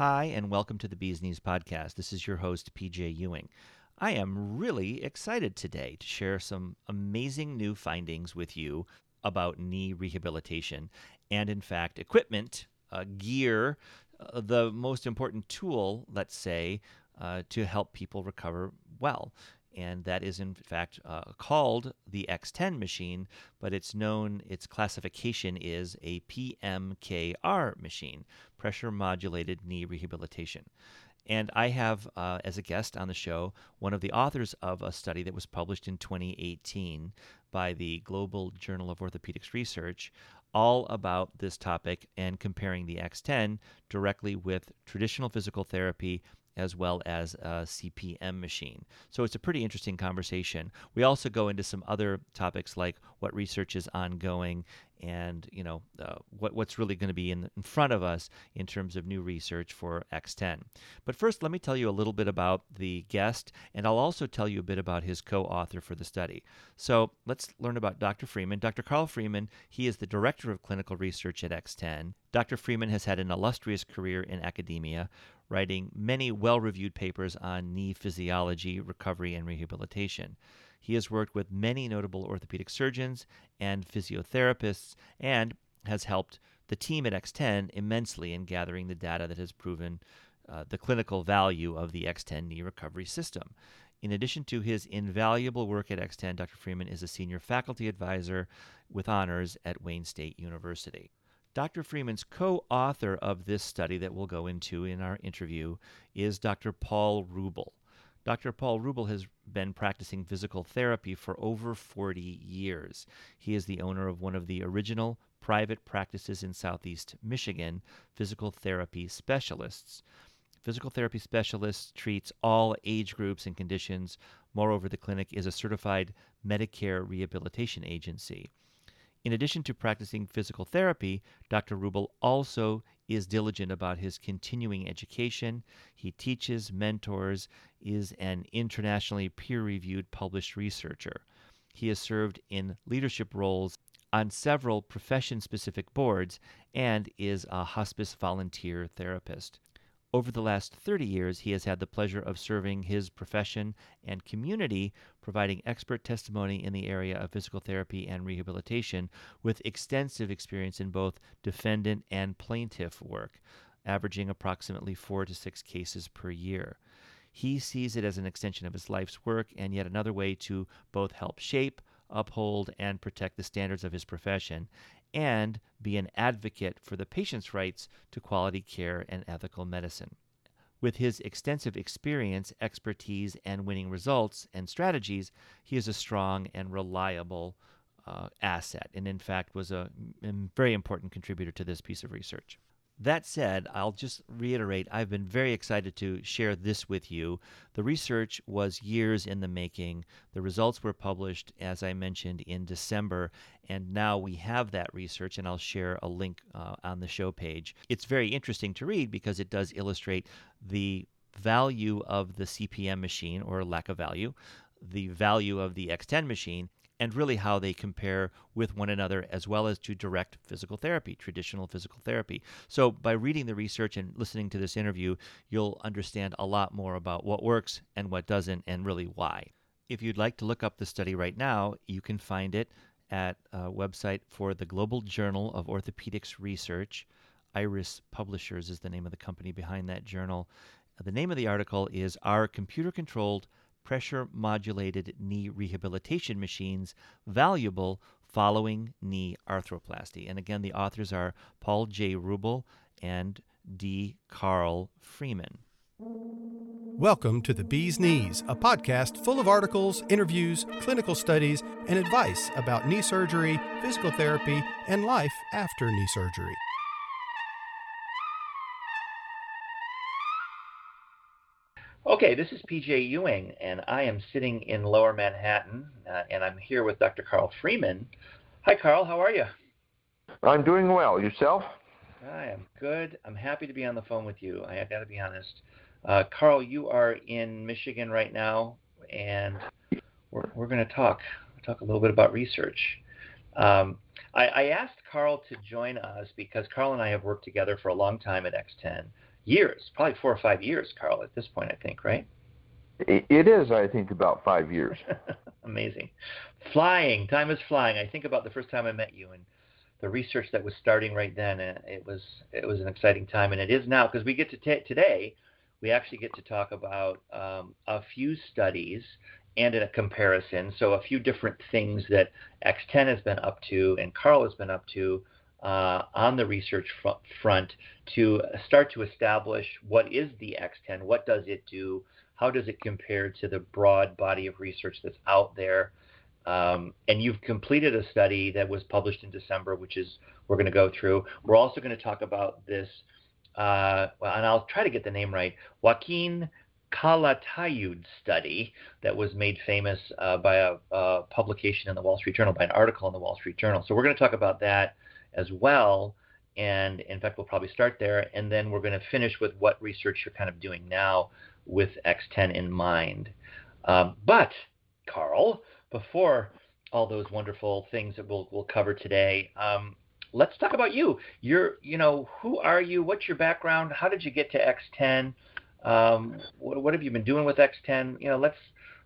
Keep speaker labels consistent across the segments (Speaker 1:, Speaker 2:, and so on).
Speaker 1: Hi, and welcome to the Bees Knees podcast. This is your host, PJ Ewing. I am really excited today to share some amazing new findings with you about knee rehabilitation and, in fact, equipment, uh, gear, uh, the most important tool, let's say, uh, to help people recover well and that is in fact uh, called the X10 machine, but it's known, its classification is a PMKR machine, pressure modulated knee rehabilitation. And I have, uh, as a guest on the show, one of the authors of a study that was published in 2018 by the Global Journal of Orthopedics Research, all about this topic and comparing the X10 directly with traditional physical therapy as well as a CPM machine. So it's a pretty interesting conversation. We also go into some other topics like what research is ongoing and you know uh, what, what's really going to be in, in front of us in terms of new research for X10. But first, let me tell you a little bit about the guest, and I'll also tell you a bit about his co-author for the study. So let's learn about Dr. Freeman. Dr. Carl Freeman, he is the director of clinical research at X10. Dr. Freeman has had an illustrious career in academia, writing many well reviewed papers on knee physiology, recovery, and rehabilitation. He has worked with many notable orthopedic surgeons and physiotherapists and has helped the team at X10 immensely in gathering the data that has proven uh, the clinical value of the X10 knee recovery system. In addition to his invaluable work at X10, Dr. Freeman is a senior faculty advisor with honors at Wayne State University. Dr. Freeman's co author of this study that we'll go into in our interview is Dr. Paul Roubal. Dr. Paul Roubal has been practicing physical therapy for over 40 years. He is the owner of one of the original private practices in Southeast Michigan, Physical Therapy Specialists. Physical Therapy Specialists treats all age groups and conditions. Moreover, the clinic is a certified Medicare rehabilitation agency. In addition to practicing physical therapy, Dr. Roubal also is diligent about his continuing education. He teaches, mentors, is an internationally peer reviewed published researcher. He has served in leadership roles on several profession specific boards and is a hospice volunteer therapist. Over the last 30 years, he has had the pleasure of serving his profession and community, providing expert testimony in the area of physical therapy and rehabilitation, with extensive experience in both defendant and plaintiff work, averaging approximately four to six cases per year. He sees it as an extension of his life's work and yet another way to both help shape, uphold, and protect the standards of his profession, and be an advocate for the patient's rights to quality care and ethical medicine. With his extensive experience, expertise, and winning results and strategies, he is a strong and reliable uh, asset, and in fact was a, a very important contributor to this piece of research. That said, I'll just reiterate I've been very excited to share this with you. The research was years in the making. The results were published, as I mentioned, in December, and now we have that research, and I'll share a link uh, on the show page. It's very interesting to read because it does illustrate the value of the CPM machine or lack of value, the value of the X10 machine, and really how they compare with one another as well as to direct physical therapy, traditional physical therapy. So, by reading the research and listening to this interview, you'll understand a lot more about what works and what doesn't, and really why. If you'd like to look up the study right now, you can find it at a website for the Global Journal of Orthopedics Research. Iris Publishers is the name of the company behind that journal. The name of the article is Our Computer Controlled pressure modulated knee rehabilitation machines valuable following knee arthroplasty. And again, the authors are Paul J. Roubal and D. Carl Freeman.
Speaker 2: Welcome to The Bee's Knees, a podcast full of articles, interviews, clinical studies, and advice about knee surgery, physical therapy, and life after knee surgery.
Speaker 1: Okay, this is PJ Ewing, and I am sitting in Lower Manhattan, uh, and I'm here with Dr. Carl Freeman. Hi, Carl. How are you?
Speaker 3: I'm doing well. Yourself?
Speaker 1: I am good. I'm happy to be on the phone with you. I got to be honest. Uh, Carl, you are in Michigan right now, and we're, we're going to talk talk a little bit about research. Um, I, I asked Carl to join us because Carl and I have worked together for a long time at X10 years, probably four or five years, Carl, at this point, I think, right?
Speaker 3: It is, I think, about five years.
Speaker 1: Amazing. Flying, time is flying. I think about the first time I met you and the research that was starting right then. It was it was an exciting time, and it is now because we get to t- today. We actually get to talk about um, a few studies and in a comparison. So a few different things that X10 has been up to and Carl has been up to uh, on the research fr- front to start to establish what is the X10, what does it do, how does it compare to the broad body of research that's out there. Um, and you've completed a study that was published in December, which is we're going to go through. We're also going to talk about this, uh, and I'll try to get the name right, Joaquin Calatayud study that was made famous uh, by a, a, publication in the Wall Street Journal, by an article in the Wall Street Journal. So we're going to talk about that as well. And in fact, we'll probably start there. And then we're going to finish with what research you're kind of doing now with X10 in mind. Um, but, Carl, before all those wonderful things that we'll, we'll cover today, um, let's talk about you. You're, you know, who are you? What's your background? How did you get to X10? Um, what, what, have you been doing with X10? You know, let's.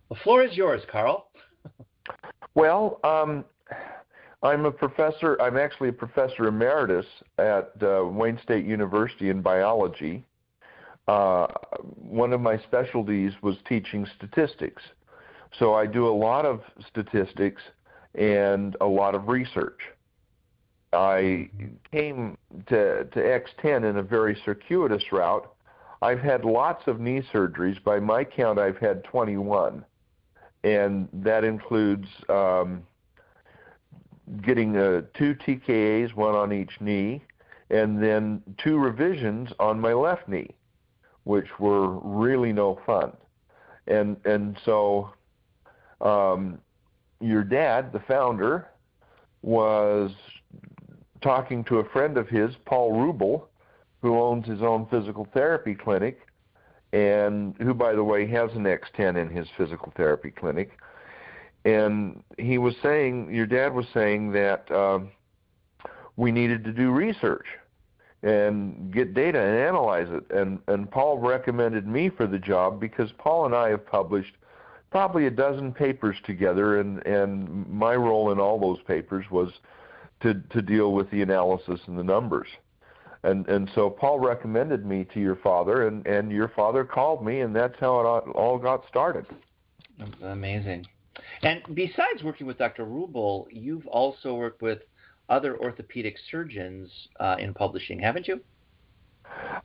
Speaker 1: The floor is yours, Carl.
Speaker 3: well, um, I'm a professor. I'm actually a professor emeritus at uh, Wayne State University in biology. Uh, one of my specialties was teaching statistics, so I do a lot of statistics and a lot of research. I came to, to X10 in a very circuitous route I've had lots of knee surgeries. By my count, I've had 21, and that includes um, getting uh, two TKAs, one on each knee, and then two revisions on my left knee, which were really no fun. And and so, um, your dad, the founder, was talking to a friend of his, Paul Roubal, who owns his own physical therapy clinic, and who, by the way, has an X10 in his physical therapy clinic. And he was saying, your dad was saying that um, we needed to do research and get data and analyze it. And and Paul recommended me for the job because Paul and I have published probably a dozen papers together, and and my role in all those papers was to to deal with the analysis and the numbers and and so Paul recommended me to your father, and and your father called me, and that's how it all got started.
Speaker 1: Amazing. And besides working with Dr. Roubal, you've also worked with other orthopedic surgeons uh, in publishing, haven't you?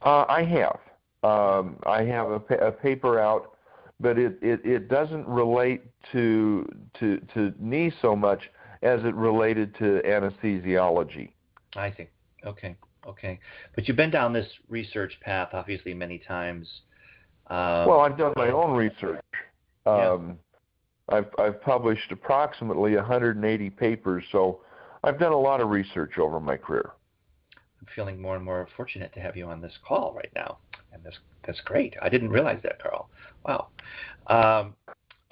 Speaker 3: Uh, I have. Um, I have a, a, paper out, but it, it, it doesn't relate to, to to knee so much as it related to anesthesiology.
Speaker 1: I see. Okay. Okay, but you've been down this research path obviously many times.
Speaker 3: Um, well, I've done my own research. Um, yeah. I've I've published approximately 180 papers, so I've done a lot of research over my career.
Speaker 1: I'm feeling more and more fortunate to have you on this call right now, and this that's great. I didn't realize that, Carl. Wow. Um,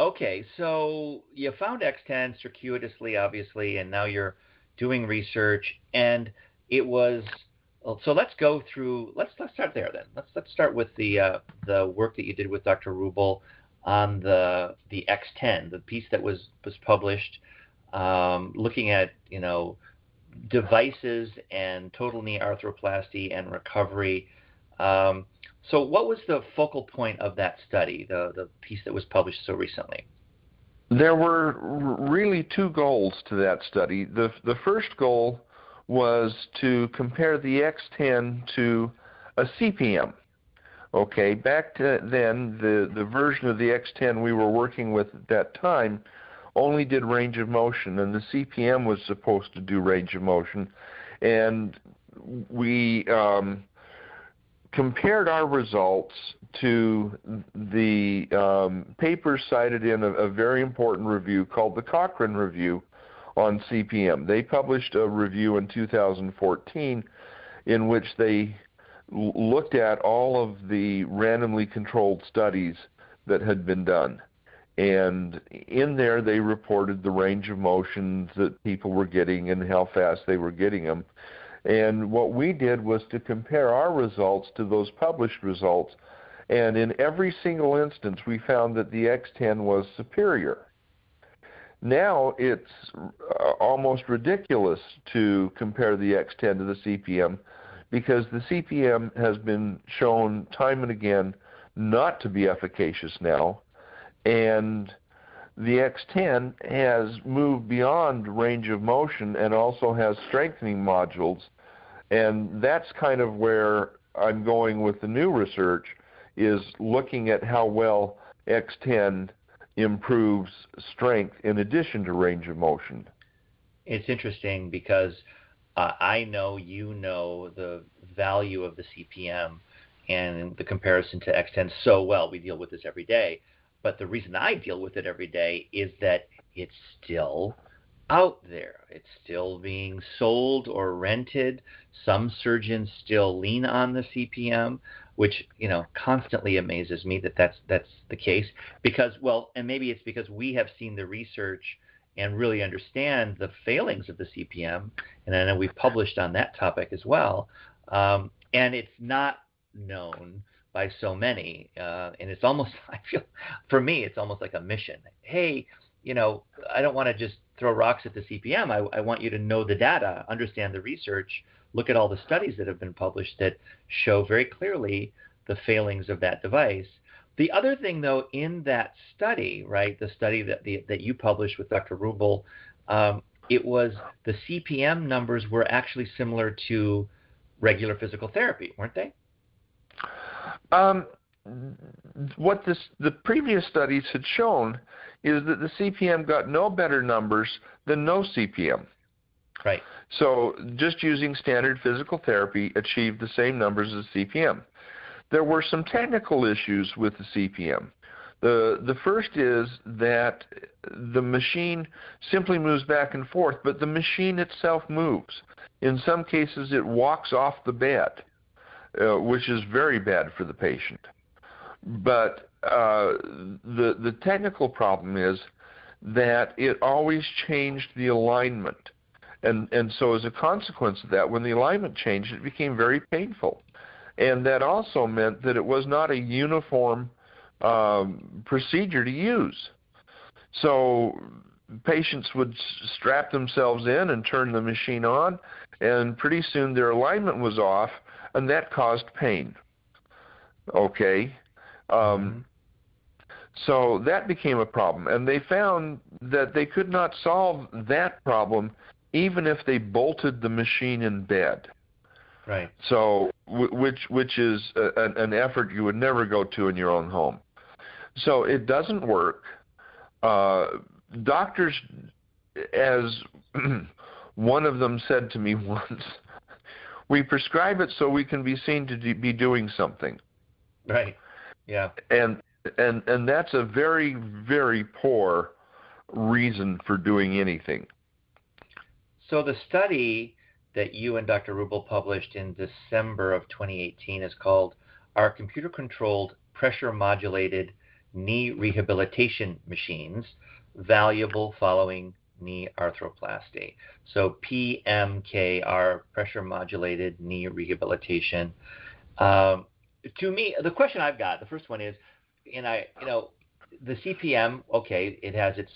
Speaker 1: okay, so you found X10 circuitously, obviously, and now you're doing research, and it was so let's go through. Let's let's start there then. Let's let's start with the uh, the work that you did with Dr. Roubal on the the X10, the piece that was was published, um, looking at you know devices and total knee arthroplasty and recovery. Um, so, what was the focal point of that study, the the piece that was published so recently?
Speaker 3: There were really two goals to that study. The the first goal was to compare the X10 to a CPM. Okay, back to then, the, the version of the X10 we were working with at that time only did range of motion, and the CPM was supposed to do range of motion. And we um, compared our results to the um, papers cited in a, a, very important review called the Cochrane Review on CPM. They published a review in 2014 in which they looked at all of the randomly controlled studies that had been done. And in there, they reported the range of motions that people were getting and how fast they were getting them. And what we did was to compare our results to those published results. And in every single instance, we found that the X10 was superior. Now it's uh, almost ridiculous to compare the X10 to the CPM because the CPM has been shown time and again not to be efficacious now. And the X10 has moved beyond range of motion and also has strengthening modules. And that's kind of where I'm going with the new research is looking at how well X10 improves strength in addition to range of motion.
Speaker 1: It's interesting because uh, I know you know the value of the CPM and the comparison to X10 so well. We deal with this every day. But the reason I deal with it every day is that it's still out there. It's still being sold or rented. Some surgeons still lean on the CPM which you know constantly amazes me that that's that's the case because well and maybe it's because we have seen the research and really understand the failings of the CPM and I know we've published on that topic as well um, and it's not known by so many uh, and it's almost I feel for me it's almost like a mission hey you know I don't want to just throw rocks at the CPM I, I want you to know the data understand the research look at all the studies that have been published that show very clearly the failings of that device. The other thing, though, in that study, right, the study that the, that you published with Dr. Roubal, um, it was the CPM numbers were actually similar to regular physical therapy, weren't they?
Speaker 3: Um, what this, the previous studies had shown is that the CPM got no better numbers than no CPM.
Speaker 1: Right.
Speaker 3: So just using standard physical therapy achieved the same numbers as CPM. There were some technical issues with the CPM. The, the first is that the machine simply moves back and forth, but the machine itself moves. In some cases, it walks off the bed, uh, which is very bad for the patient. But uh, the, the technical problem is that it always changed the alignment. And, and so as a consequence of that, when the alignment changed, it became very painful. And that also meant that it was not a uniform um, procedure to use. So patients would strap themselves in and turn the machine on, and pretty soon their alignment was off, and that caused pain. Okay. Um, mm-hmm. So that became a problem, and they found that they could not solve that problem even if they bolted the machine in bed.
Speaker 1: Right.
Speaker 3: So, which which is a, an effort you would never go to in your own home. So it doesn't work. Uh, doctors, as one of them said to me once, we prescribe it so we can be seen to be doing something.
Speaker 1: Right. Yeah.
Speaker 3: And and and that's a very very poor reason for doing anything.
Speaker 1: So the study that you and Dr. Roubal published in December of 2018 is called Our Computer Controlled Pressure Modulated Knee Rehabilitation Machines Valuable Following Knee Arthroplasty. So PMKR, Pressure Modulated Knee Rehabilitation. Um, to me, the question I've got, the first one is, and I, you know, the CPM, okay, it has its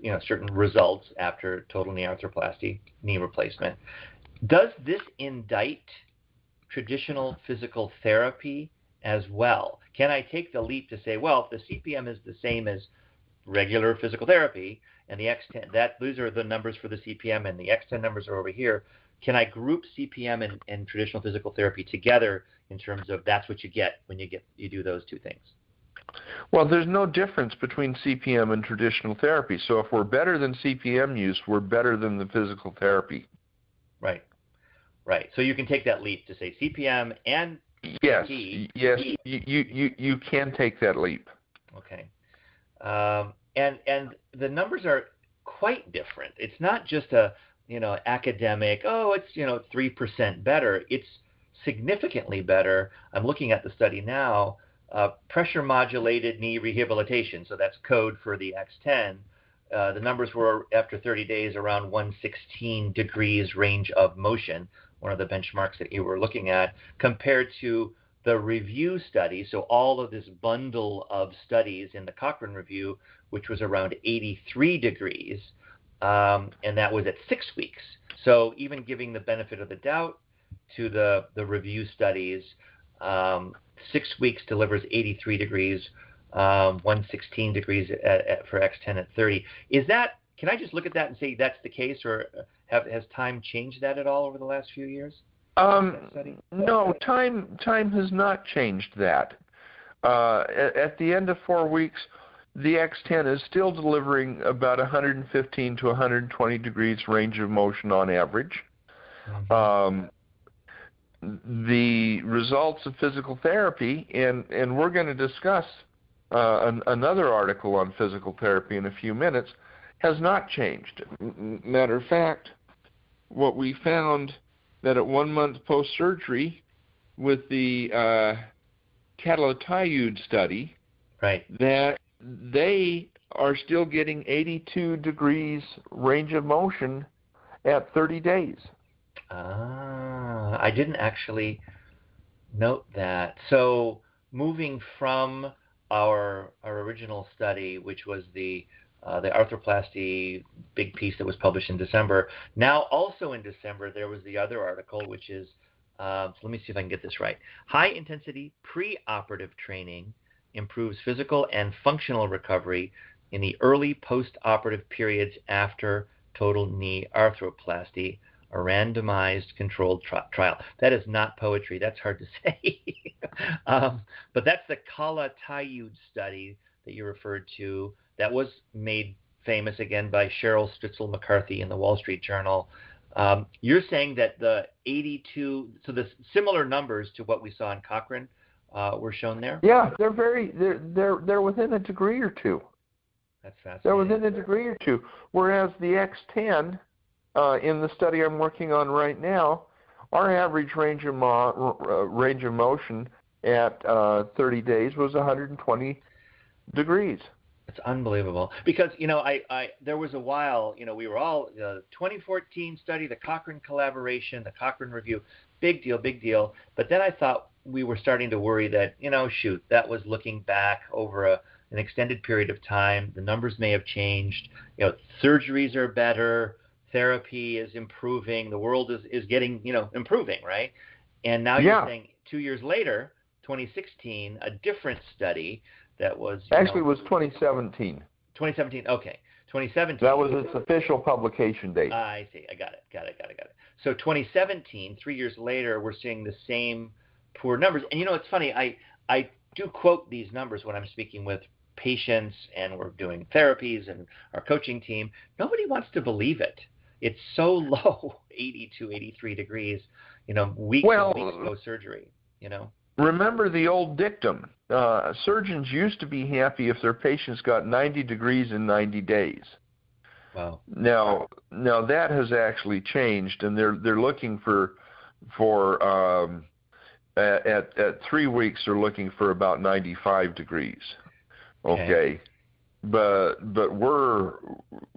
Speaker 1: you know certain results after total knee arthroplasty, knee replacement. Does this indict traditional physical therapy as well? Can I take the leap to say, well, if the CPM is the same as regular physical therapy and the X10, that those are the numbers for the CPM and the X10 numbers are over here. Can I group CPM and, and traditional physical therapy together in terms of that's what you get when you get you do those two things?
Speaker 3: Well, there's no difference between CPM and traditional therapy. So if we're better than CPM use, we're better than the physical therapy.
Speaker 1: Right. Right. So you can take that leap to say CPM and
Speaker 3: yes, yes, you, you you can take that leap.
Speaker 1: Okay. Um, and and the numbers are quite different. It's not just a you know academic. Oh, it's you know three percent better. It's significantly better. I'm looking at the study now uh, pressure modulated knee rehabilitation. So that's code for the X10. Uh, the numbers were after 30 days around 116 degrees range of motion, one of the benchmarks that you were looking at, compared to the review study. So all of this bundle of studies in the Cochrane review, which was around 83 degrees, um, and that was at six weeks. So even giving the benefit of the doubt to the the review studies, um, six weeks delivers 83 degrees, um, 116 degrees at, at, for X10 at 30. Is that can I just look at that and say that's the case, or have, has time changed that at all over the last few years?
Speaker 3: Um, no, time time has not changed that. Uh, at, at, the end of four weeks, the X10 is still delivering about 115 to 120 degrees range of motion on average. Mm-hmm. Um, the results of physical therapy, and, and we're going to discuss uh, an, another article on physical therapy in a few minutes, has not changed. Matter of fact, what we found that at one month post surgery with the uh, study,
Speaker 1: right,
Speaker 3: that they are still getting 82 degrees range of motion at 30 days.
Speaker 1: Ah, I didn't actually note that. So moving from our our original study, which was the uh, the arthroplasty big piece that was published in December. Now, also in December, there was the other article, which is uh, so let me see if I can get this right. High intensity preoperative training improves physical and functional recovery in the early postoperative periods after total knee arthroplasty, a randomized controlled tri- trial. That is not poetry. That's hard to say. um, but that's the Kala Tayud study that you referred to that was made famous again by Cheryl Stritzel McCarthy in the Wall Street Journal. Um, you're saying that the 82, so the similar numbers to what we saw in Cochrane uh, were shown there?
Speaker 3: Yeah, they're very, they're, they're, they're within a degree or two.
Speaker 1: That's fascinating.
Speaker 3: They're within a degree or two. Whereas the X10, uh, in the study I'm working on right now, our average range of, mo- uh, range of motion at uh, 30 days was 120 degrees.
Speaker 1: It's unbelievable. Because you know I, I there was a while you know we were all the 2014 study the Cochrane collaboration the Cochrane review big deal big deal. But then I thought we were starting to worry that you know shoot that was looking back over a, an extended period of time. The numbers may have changed. You know surgeries are better therapy is improving the world is is getting you know improving right and now
Speaker 3: yeah.
Speaker 1: you're saying two years later 2016 a different study that was
Speaker 3: actually
Speaker 1: know,
Speaker 3: was 2017.
Speaker 1: 2017. Okay, 2017.
Speaker 3: That was its official publication date.
Speaker 1: Uh, I see. I got it. Got it. Got it. Got it. So 2017, three years later, we're seeing the same poor numbers. And you know, it's funny. I I do quote these numbers when I'm speaking with patients and we're doing therapies and our coaching team. Nobody wants to believe it. It's so low, 82, 83 degrees. You know, weeks
Speaker 3: well,
Speaker 1: and weeks post surgery. You know
Speaker 3: remember the old dictum. Uh, surgeons used to be happy if their patients got 90 degrees in 90 days.
Speaker 1: Wow.
Speaker 3: Now, now that has actually changed, and they're they're looking for for um, at at three weeks they're looking for about 95 degrees. Okay. okay. But but we're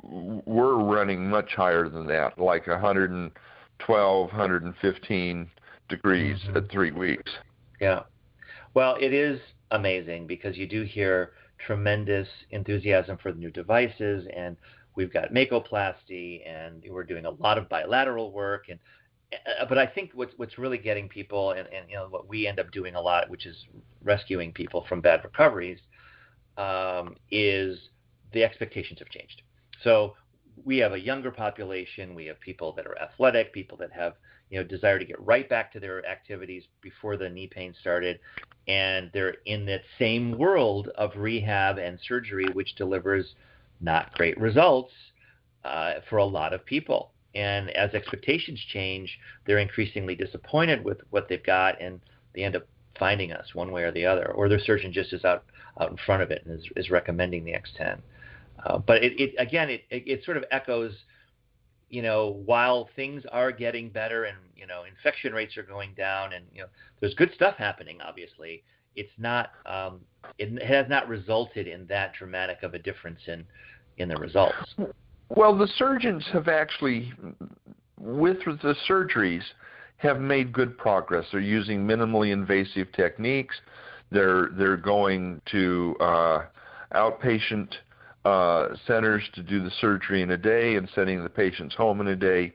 Speaker 3: we're running much higher than that, like 112, 115 degrees mm-hmm. at three weeks.
Speaker 1: Yeah. Well, it is amazing because you do hear tremendous enthusiasm for the new devices and we've got Makoplasty and we're doing a lot of bilateral work and uh, but I think what's what's really getting people and, and you know what we end up doing a lot, which is rescuing people from bad recoveries, um, is the expectations have changed. So we have a younger population. We have people that are athletic, people that have you know desire to get right back to their activities before the knee pain started, and they're in that same world of rehab and surgery, which delivers not great results uh, for a lot of people. And as expectations change, they're increasingly disappointed with what they've got, and they end up finding us one way or the other, or their surgeon just is out out in front of it and is, is recommending the X10. Uh, but it, it again, it, it, it sort of echoes, you know, while things are getting better and you know infection rates are going down and you know there's good stuff happening. Obviously, it's not um, it has not resulted in that dramatic of a difference in in the results.
Speaker 3: Well, the surgeons have actually, with the surgeries, have made good progress. They're using minimally invasive techniques. They're they're going to uh, outpatient uh, centers to do the surgery in a day and sending the patients home in a day.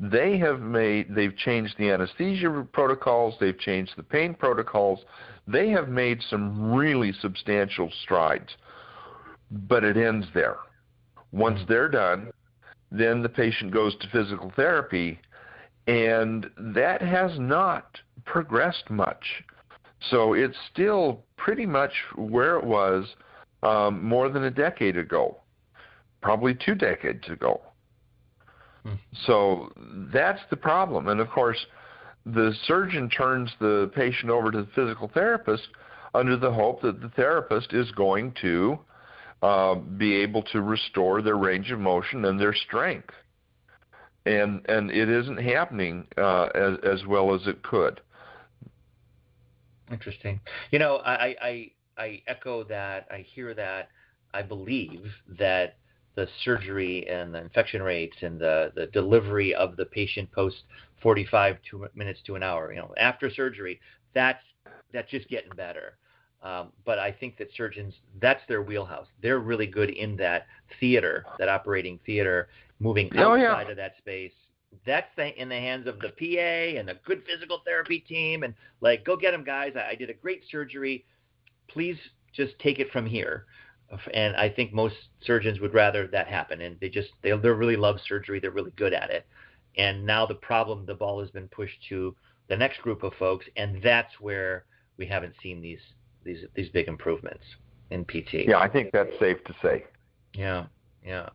Speaker 3: They have made they've changed the anesthesia protocols. They've changed the pain protocols. They have made some really substantial strides, but it ends there. Once mm-hmm. they're done, then the patient goes to physical therapy, and that has not progressed much. So it's still pretty much where it was um, more than a decade ago, probably two decades ago. Hmm. So that's the problem. And of course, the surgeon turns the patient over to the physical therapist under the hope that the therapist is going to uh, be able to restore their range of motion and their strength. And and it isn't happening uh, as as well as it could.
Speaker 1: Interesting. You know, I, I I echo that. I hear that. I believe that the surgery and the infection rates and the, the delivery of the patient post 45 minutes to an hour, you know, after surgery, that's that's just getting better. Um, but I think that surgeons, that's their wheelhouse. They're really good in that theater, that operating theater, moving outside oh, yeah. of that space. That's the, in the hands of the PA and a good physical therapy team. And like, go get them, guys. I, I did a great surgery. Please just take it from here. And I think most surgeons would rather that happen. And they just, they, they really love surgery. They're really good at it. And now the problem, the ball has been pushed to the next group of folks. And that's where we haven't seen these these these big improvements in PT.
Speaker 3: Yeah, I think that's safe to say.
Speaker 1: Yeah, yeah.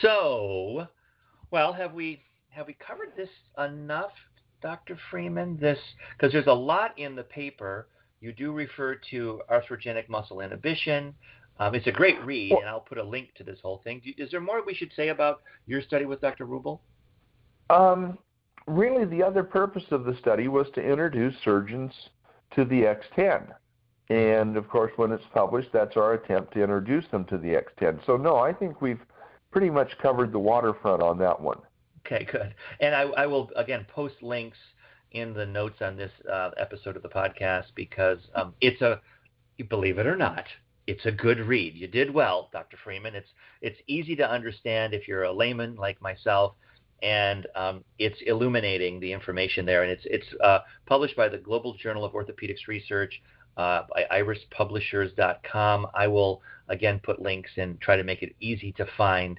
Speaker 1: So, well, have we have we covered this enough, Dr. Freeman? This because there's a lot in the paper. You do refer to arthrogenic muscle inhibition. Um, it's a great read, and I'll put a link to this whole thing. Is there more we should say about your study with Dr. Roubal?
Speaker 3: Um, really, the other purpose of the study was to introduce surgeons to the X10. And of course, when it's published, that's our attempt to introduce them to the X10. So, no, I think we've pretty much covered the waterfront on that one.
Speaker 1: Okay, good. And I, I will, again, post links in the notes on this uh, episode of the podcast because um, it's a, believe it or not, it's a good read. You did well, Dr. Freeman. It's it's easy to understand if you're a layman like myself, and um, it's illuminating the information there. And it's it's uh, published by the Global Journal of Orthopedics Research uh, by irispublishers.com. I will again put links and try to make it easy to find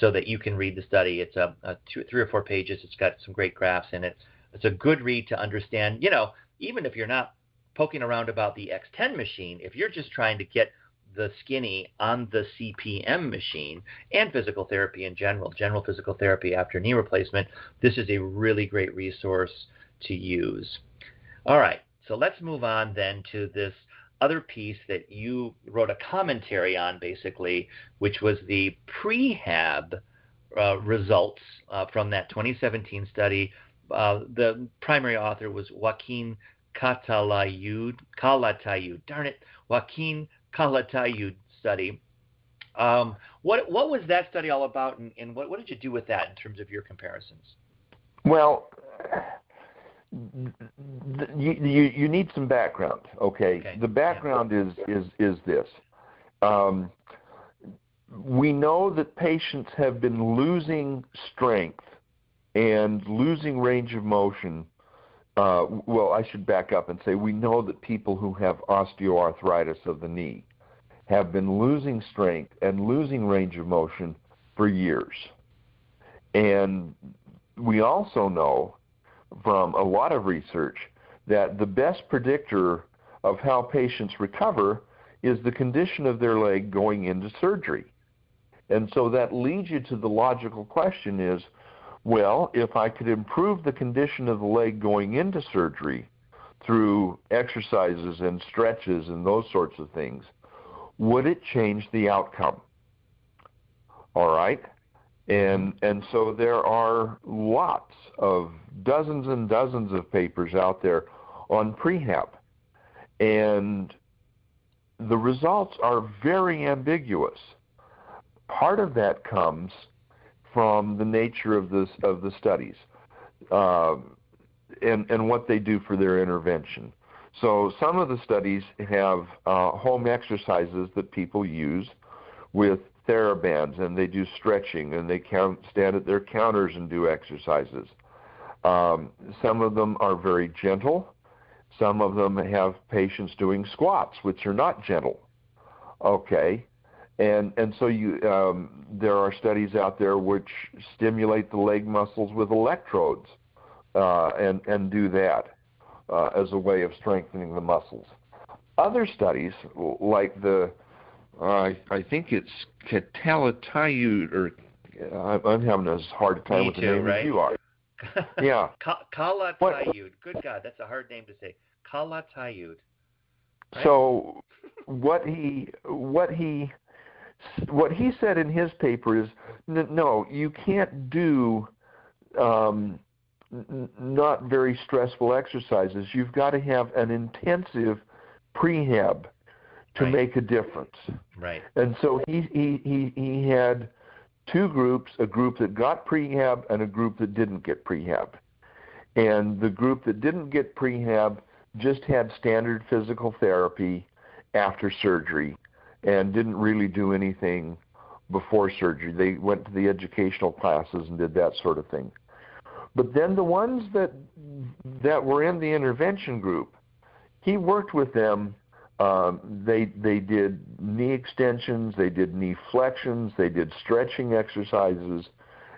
Speaker 1: so that you can read the study. It's a, a two, three or four pages. It's got some great graphs in it. It's a good read to understand. You know, even if you're not poking around about the X10 machine, if you're just trying to get the skinny on the CPM machine and physical therapy in general, general physical therapy after knee replacement, this is a really great resource to use. All right, so let's move on then to this other piece that you wrote a commentary on, basically, which was the prehab uh, results uh, from that 2017 study. Uh, the primary author was Joaquin Calatayud. Calatayud, darn it, Joaquin Calatayud study. Um, what what was that study all about, and, and what, what did you do with that in terms of your comparisons?
Speaker 3: Well, you, you, you need some background. Okay, okay. the background yeah. is is is this. Um, we know that patients have been losing strength and losing range of motion. Uh, well, I should back up and say we know that people who have osteoarthritis of the knee have been losing strength and losing range of motion for years. And we also know from a lot of research that the best predictor of how patients recover is the condition of their leg going into surgery. And so that leads you to the logical question is, well, if I could improve the condition of the leg going into surgery through exercises and stretches and those sorts of things, would it change the outcome? All right? And and so there are lots of dozens and dozens of papers out there on prehab. And the results are very ambiguous. Part of that comes from the nature of this of the studies. Uh, and and what they do for their intervention. So some of the studies have uh, home exercises that people use with therabands, and they do stretching, and they count, stand at their counters and do exercises. Um, some of them are very gentle. Some of them have patients doing squats, which are not gentle. Okay, and and so you um, there are studies out there which stimulate the leg muscles with electrodes, uh, and and do that uh, as a way of strengthening the muscles. Other studies, like the uh, I think it's Catalatayud, or I'm having a hard time
Speaker 1: Me
Speaker 3: with
Speaker 1: too,
Speaker 3: the name
Speaker 1: right?
Speaker 3: as you are. Yeah.
Speaker 1: Ka- Calatayud. Good God, that's a hard name to say. Calatayud. Right.
Speaker 3: So what he what he what he said in his paper is n- no, you can't do um, n- not very stressful exercises. You've got to have an intensive prehab to
Speaker 1: Right.
Speaker 3: make a difference.
Speaker 1: Right.
Speaker 3: And so he, he, he, he had two groups, a group that got prehab and a group that didn't get prehab. And the group that didn't get prehab just had standard physical therapy after surgery and didn't really do anything before surgery. They went to the educational classes and did that sort of thing. But then the ones that that were in the intervention group, he worked with them um, they they did knee extensions, they did knee flexions, they did stretching exercises,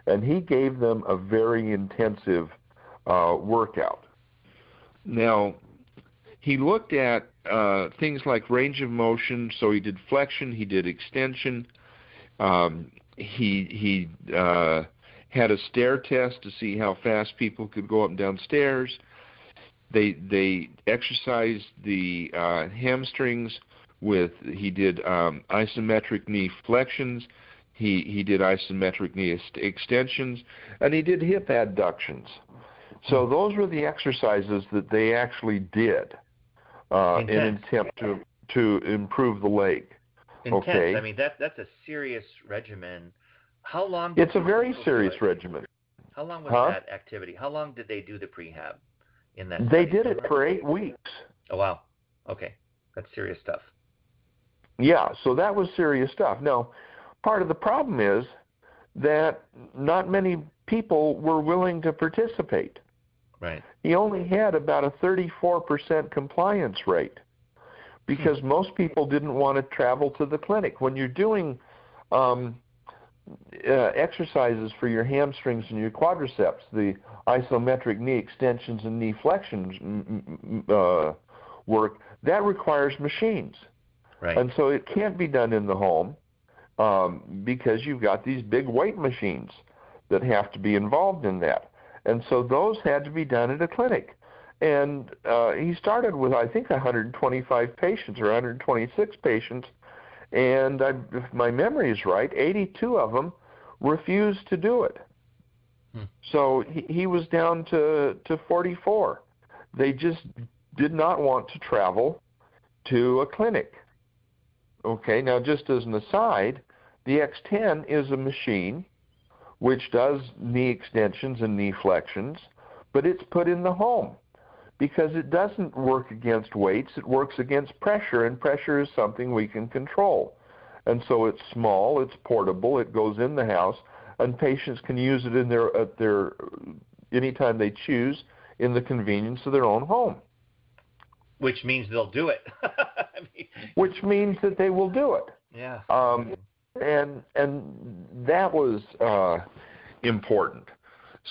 Speaker 3: and he gave them a very intensive uh, workout. Now, he looked at uh, things like range of motion. So he did flexion, he did extension, um, he he uh, had a stair test to see how fast people could go up and down stairs they they exercised the uh, hamstrings with he did um, isometric knee flexions he he did isometric knee ex- extensions and he did hip adductions so those were the exercises that they actually did uh, in
Speaker 1: Intense.
Speaker 3: attempt to to improve the leg
Speaker 1: Intense.
Speaker 3: Okay.
Speaker 1: I mean, that that's a serious regimen. How long?
Speaker 3: it's a very serious regimen
Speaker 1: How long was
Speaker 3: Huh?
Speaker 1: that activity? How long did they do the prehab in that?
Speaker 3: they did it for eight weeks
Speaker 1: Oh wow. Okay, that's serious stuff.
Speaker 3: Yeah, so that was serious stuff. Now, part of the problem is that not many people were willing to participate.
Speaker 1: Right.
Speaker 3: He only had about a 34% compliance rate because most people didn't want to travel to the clinic. When you're doing um, uh, exercises for your hamstrings and your quadriceps, the isometric knee extensions and knee flexions uh, work, that requires machines.
Speaker 1: Right.
Speaker 3: And so it can't be done in the home um, because you've got these big weight machines that have to be involved in that. And so those had to be done at a clinic. And uh, he started with, I think, 125 patients or 126 patients. And I, if my memory is right, 82 of them refused to do it.
Speaker 1: Hmm.
Speaker 3: So he, he was down to, to 44. They just did not want to travel to a clinic. Okay, now just as an aside, the X10 is a machine which does knee extensions and knee flexions, but it's put in the home because it doesn't work against weights, it works against pressure, and pressure is something we can control. And so it's small, it's portable, it goes in the house, and patients can use it in their at their anytime they choose in the convenience of their own home.
Speaker 1: Which means they'll do it. I mean,
Speaker 3: Which means that they will do it.
Speaker 1: yeah.
Speaker 3: Um, and and that was uh, important.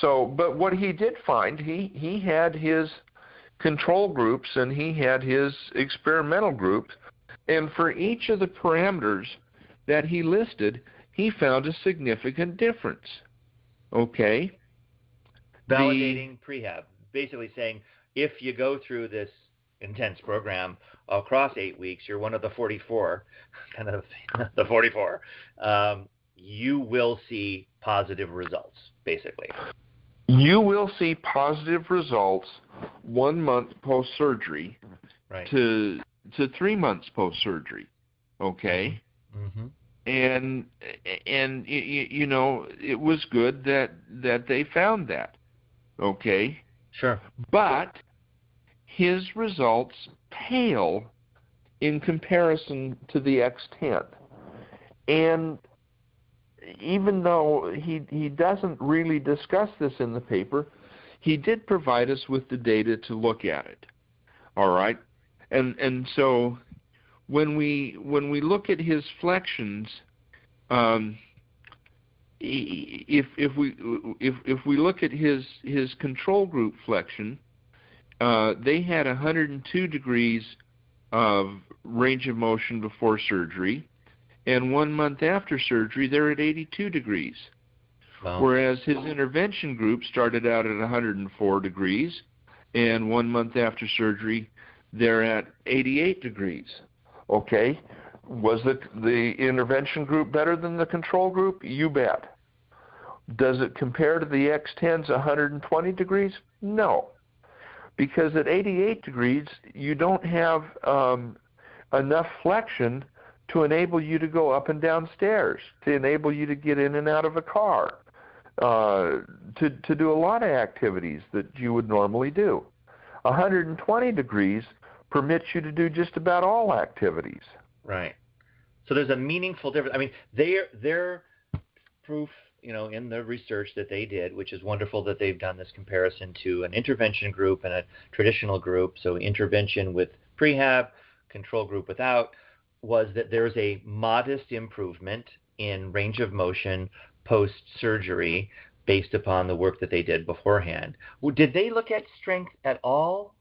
Speaker 3: So, but what he did find, he he had his control groups and he had his experimental groups, and for each of the parameters that he listed, he found a significant difference. Okay. The-
Speaker 1: Validating prehab, basically saying if you go through this intense program across eight weeks, you're one of the 44, kind of the 44. Um, you will see positive results, basically.
Speaker 3: You will see positive results one month post surgery
Speaker 1: Right.
Speaker 3: to to three months post surgery. Okay.
Speaker 1: Mm-hmm.
Speaker 3: and and y- you know it was good that that they found that okay
Speaker 1: Sure.
Speaker 3: But his results pale in comparison to the X10. And even though he he doesn't really discuss this in the paper, he did provide us with the data to look at it. All right, and and so when we when we look at his flexions, um, if if we if if we look at his his control group flexion, uh, they had 102 degrees of range of motion before surgery, and one month after surgery they're at 82 degrees.
Speaker 1: Wow.
Speaker 3: Whereas his intervention group started out at 104 degrees, and one month after surgery they're at 88 degrees. Okay, was the the intervention group better than the control group? You bet. Does it compare to the X10's 120 degrees? No, because at 88 degrees you don't have um, enough flexion to enable you to go up and down stairs, to enable you to get in and out of a car, uh, to to do a lot of activities that you would normally do. 120 degrees permits you to do just about all activities.
Speaker 1: Right. So there's a meaningful difference. I mean, their their proof, you know, in the research that they did, which is wonderful that they've done this comparison to an intervention group and a traditional group. So intervention with prehab, control group without, was that there's a modest improvement in range of motion post surgery based upon the work that they did beforehand. Did they look at strength at all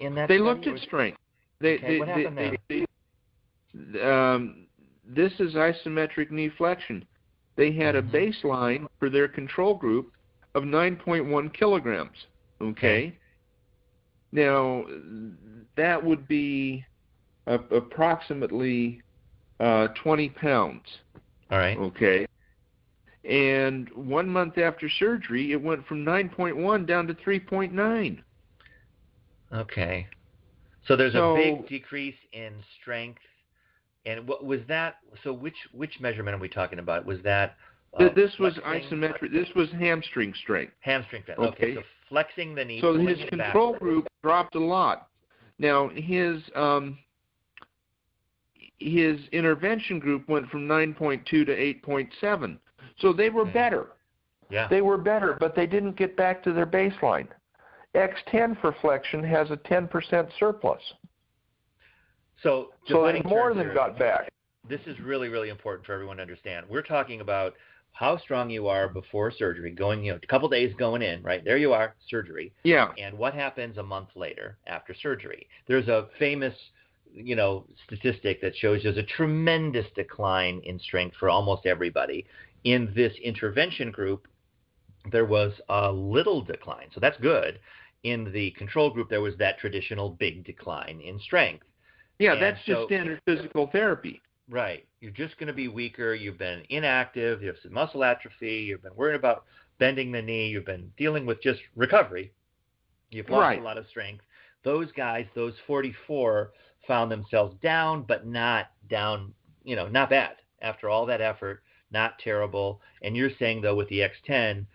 Speaker 1: in that?
Speaker 3: They
Speaker 1: study,
Speaker 3: looked at strength. They,
Speaker 1: Okay,
Speaker 3: they,
Speaker 1: what
Speaker 3: they-
Speaker 1: happened there?
Speaker 3: they- they- um, this is isometric knee flexion. They had a
Speaker 1: Mhm.
Speaker 3: baseline for their control group of 9.1 kilograms. Okay. Now that would be approximately uh, 20 pounds.
Speaker 1: All right.
Speaker 3: Okay. And one month after surgery, it went from 9.1 down to 3.9.
Speaker 1: Okay. So there's
Speaker 3: So-
Speaker 1: a big decrease in strength. And what was that? So which which measurement are we talking about? Was that uh,
Speaker 3: this was
Speaker 1: flexing-
Speaker 3: isometric. This was hamstring strength.
Speaker 1: hamstring strength?
Speaker 3: Okay.
Speaker 1: So flexing the knee.
Speaker 3: So his control
Speaker 1: back.
Speaker 3: group dropped a lot. Now his um, his intervention group went from 9.2 to 8.7. So they were
Speaker 1: hmm.
Speaker 3: better.
Speaker 1: Yeah.
Speaker 3: They were better, but they didn't get back to their baseline. X10 for flexion has a 10% surplus.
Speaker 1: so
Speaker 3: So they more than
Speaker 1: here,
Speaker 3: got back.
Speaker 1: This is really really important for everyone to understand. We're talking about how strong you are before surgery, going you know a couple days going in, right? There you are, surgery.
Speaker 3: Yeah.
Speaker 1: and what happens a month later after surgery. There's a famous, you know, statistic that shows there's a tremendous decline in strength for almost everybody. In this intervention group, there was a little decline, so that's good. In the control group, there was that traditional big decline in strength.
Speaker 3: Yeah,
Speaker 1: And
Speaker 3: that's just standard physical therapy.
Speaker 1: Right. You're just going to be weaker. You've been inactive. You have some muscle atrophy. You've been worried about bending the knee. You've been dealing with just recovery. You've lost
Speaker 3: Right.
Speaker 1: a lot of strength. Those guys, those 44, found themselves down, but not down, you know, not bad. After all that effort, not terrible. And you're saying, though, with the X10,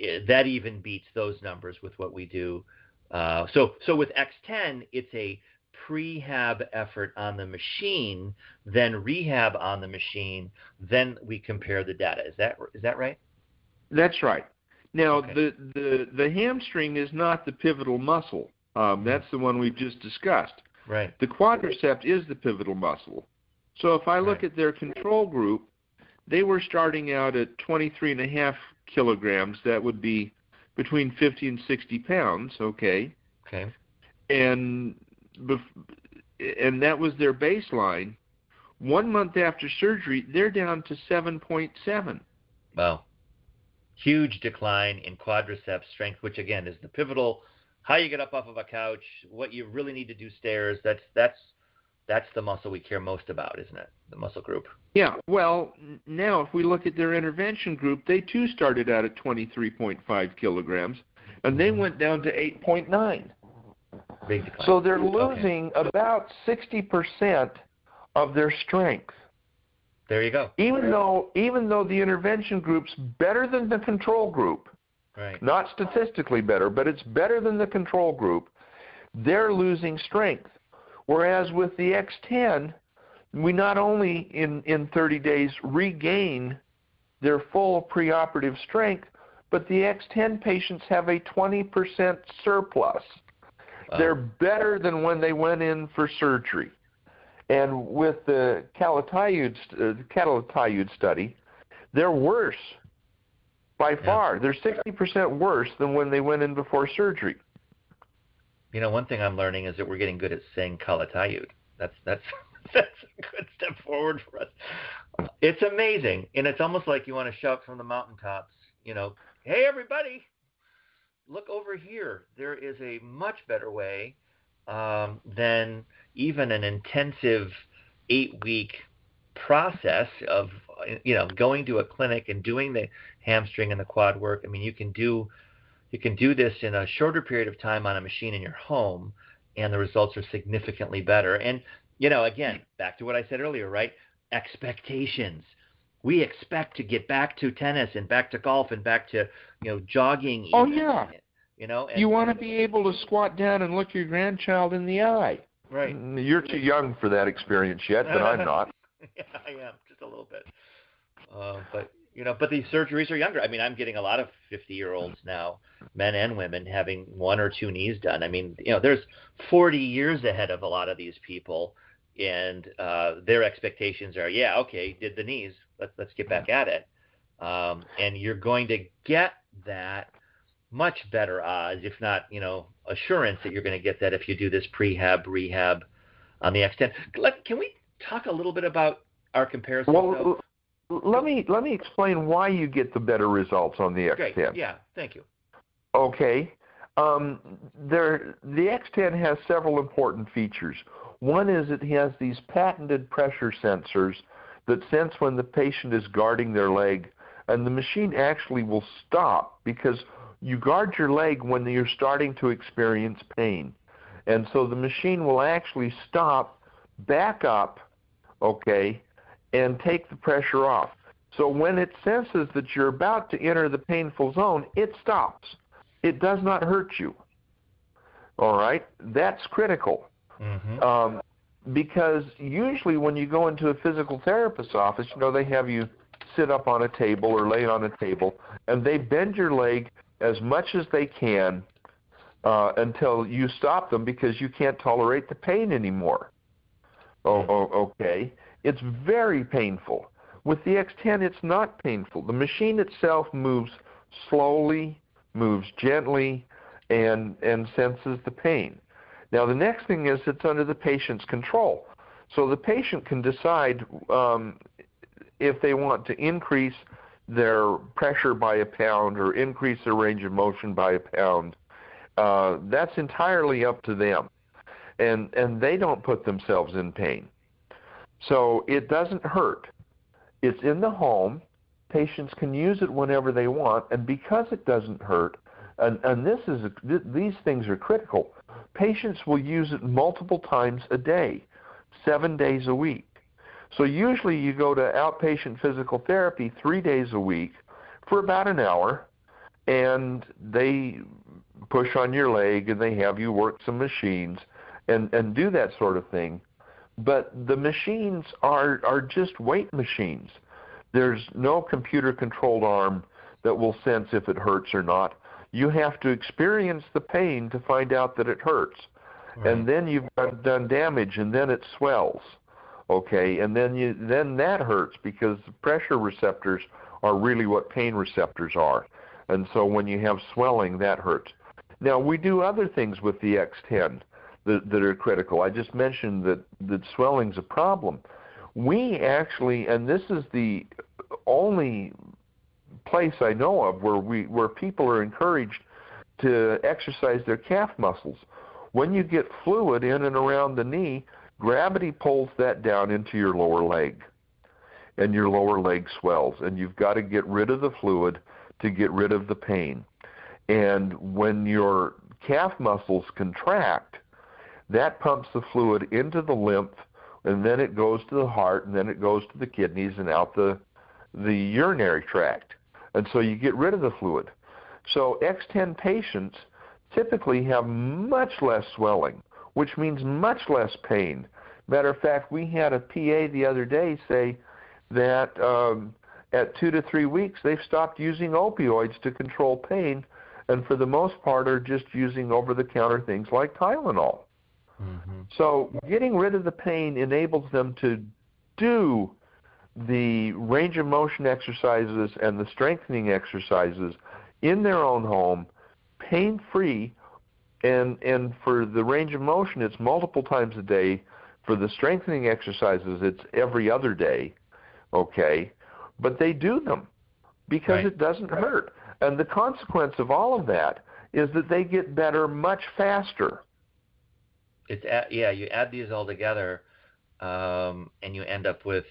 Speaker 1: eh, that even beats those numbers with what we do. Uh, so, so with X10, it's a prehab effort on the machine, then rehab on the machine, then we compare the data. Is that is that right?
Speaker 3: That's right. Now
Speaker 1: Okay.
Speaker 3: the, the the hamstring is not the pivotal muscle. Um, that's the one we've just discussed.
Speaker 1: Right.
Speaker 3: The quadricep is the pivotal muscle. So if I look
Speaker 1: Right.
Speaker 3: at their control group, they were starting out at 23 and a half kilograms. That would be between 50 and 60 pounds. Okay.
Speaker 1: Okay.
Speaker 3: and bef- and that was their baseline. One month after surgery, they're down to 7.7.
Speaker 1: Wow. Huge decline in quadriceps strength, which again is the pivotal. How you get up off of a couch, what you really need to do stairs. That's that's that's the muscle we care most about, isn't it? The muscle group.
Speaker 3: Yeah. Well, now if we look at their intervention group, they too started out at 23.5 kilograms, and they went down to 8.9.
Speaker 1: Big decline.
Speaker 3: So they're
Speaker 1: Okay.
Speaker 3: losing about 60% of their strength.
Speaker 1: there you go.
Speaker 3: Even though even though the intervention group's better than the control group,
Speaker 1: Right.
Speaker 3: Not statistically better, but it's better than the control group. They're losing strength. Whereas with the X10, we not only in, in 30 days regain their full preoperative strength, but the X10 patients have a 20% surplus. Wow. They're better than when they went in for surgery. And with the Calatayud, uh, study, they're worse by yeah. far. They're 60% worse than when they went in before surgery.
Speaker 1: You know, one thing I'm learning is that we're getting good at saying Calatayud. That's that's that's a good step forward for us. It's amazing, and it's almost like you want to shout from the mountaintops. You know, hey everybody, look over here. There is a much better way um, than even an intensive eight-week process of you know going to a clinic and doing the hamstring and the quad work. I mean, you can do you can do this in a shorter period of time on a machine in your home, and the results are significantly better. And you know, again, back to what I said earlier, right? Expectations. We expect to get back to tennis and back to golf and back to you know jogging.
Speaker 3: Oh yeah.
Speaker 1: You know,
Speaker 3: and, you want to be able to squat down and look your grandchild in the eye.
Speaker 1: Right.
Speaker 3: You're too young for that experience yet, but I'm not.
Speaker 1: yeah, I am just a little bit. Uh, but you know, but these surgeries are younger. I mean, I'm getting a lot of 50 year olds now, men and women, having one or two knees done. I mean, you know, there's 40 years ahead of a lot of these people, and uh, their expectations are, yeah, okay, did the knees, let's let's get back at it. Um, and you're going to get that much better odds, if not, you know, assurance that you're going to get that if you do this prehab rehab on the X10. Let, can we talk a little bit about our comparison?
Speaker 3: Well? Let me let me explain why you get the better results on the X10.
Speaker 1: Great. Yeah, thank you.
Speaker 3: Okay. Um, there, the X10 has several important features. One is it has these patented pressure sensors that sense when the patient is guarding their leg, and the machine actually will stop because you guard your leg when you're starting to experience pain. And so the machine will actually stop, back up, okay, and take the pressure off. So when it senses that you're about to enter the painful zone, it stops. It does not hurt you. All right? That's critical. Mm-hmm. Um, because usually when you go into a physical therapist's office, you know, they have you sit up on a table or lay on a table, and they bend your leg as much as they can uh, until you stop them because you can't tolerate the pain anymore. Oh, oh, okay. It's very painful. With the X10, it's not painful. The machine itself moves slowly, moves gently, and, and senses the pain. Now, the next thing is it's under the patient's control. So the patient can decide um, if they want to increase their pressure by a pound or increase their range of motion by a pound. Uh, that's entirely up to them. And, and they don't put themselves in pain. So it doesn't hurt. It's in the home. Patients can use it whenever they want, and because it doesn't hurt, and, and this is th- these things are critical. Patients will use it multiple times a day, seven days a week. So usually you go to outpatient physical therapy three days a week for about an hour, and they push on your leg and they have you work some machines and and do that sort of thing but the machines are are just weight machines. There's no computer controlled arm that will sense if it hurts or not. You have to experience the pain to find out that it hurts. Right. And then you've done damage and then it swells. Okay, and then you then that hurts because the pressure receptors are really what pain receptors are. And so when you have swelling that hurts. Now we do other things with the X10 that, that are critical. I just mentioned that, that swelling's a problem. We actually, and this is the only place I know of where we where people are encouraged to exercise their calf muscles. When you get fluid in and around the knee, gravity pulls that down into your lower leg, and your lower leg swells, and you've got to get rid of the fluid to get rid of the pain. And when your calf muscles contract, that pumps the fluid into the lymph, and then it goes to the heart, and then it goes to the kidneys and out the the urinary tract. And so you get rid of the fluid. So X10 patients typically have much less swelling, which means much less pain. Matter of fact, we had a PA the other day say that um, at two to three weeks they've stopped using opioids to control pain, and for the most part are just using over-the-counter things like Tylenol. Mm-hmm. So getting rid of the pain enables them to do the range of motion exercises and the strengthening exercises in their own home, pain free, and and for the range of motion it's multiple times a day. For the strengthening exercises it's every other day. Okay? But they do them because right. it doesn't hurt. And the consequence of all of that is that they get better much faster.
Speaker 1: It's yeah, you add these all together, um, and you end up with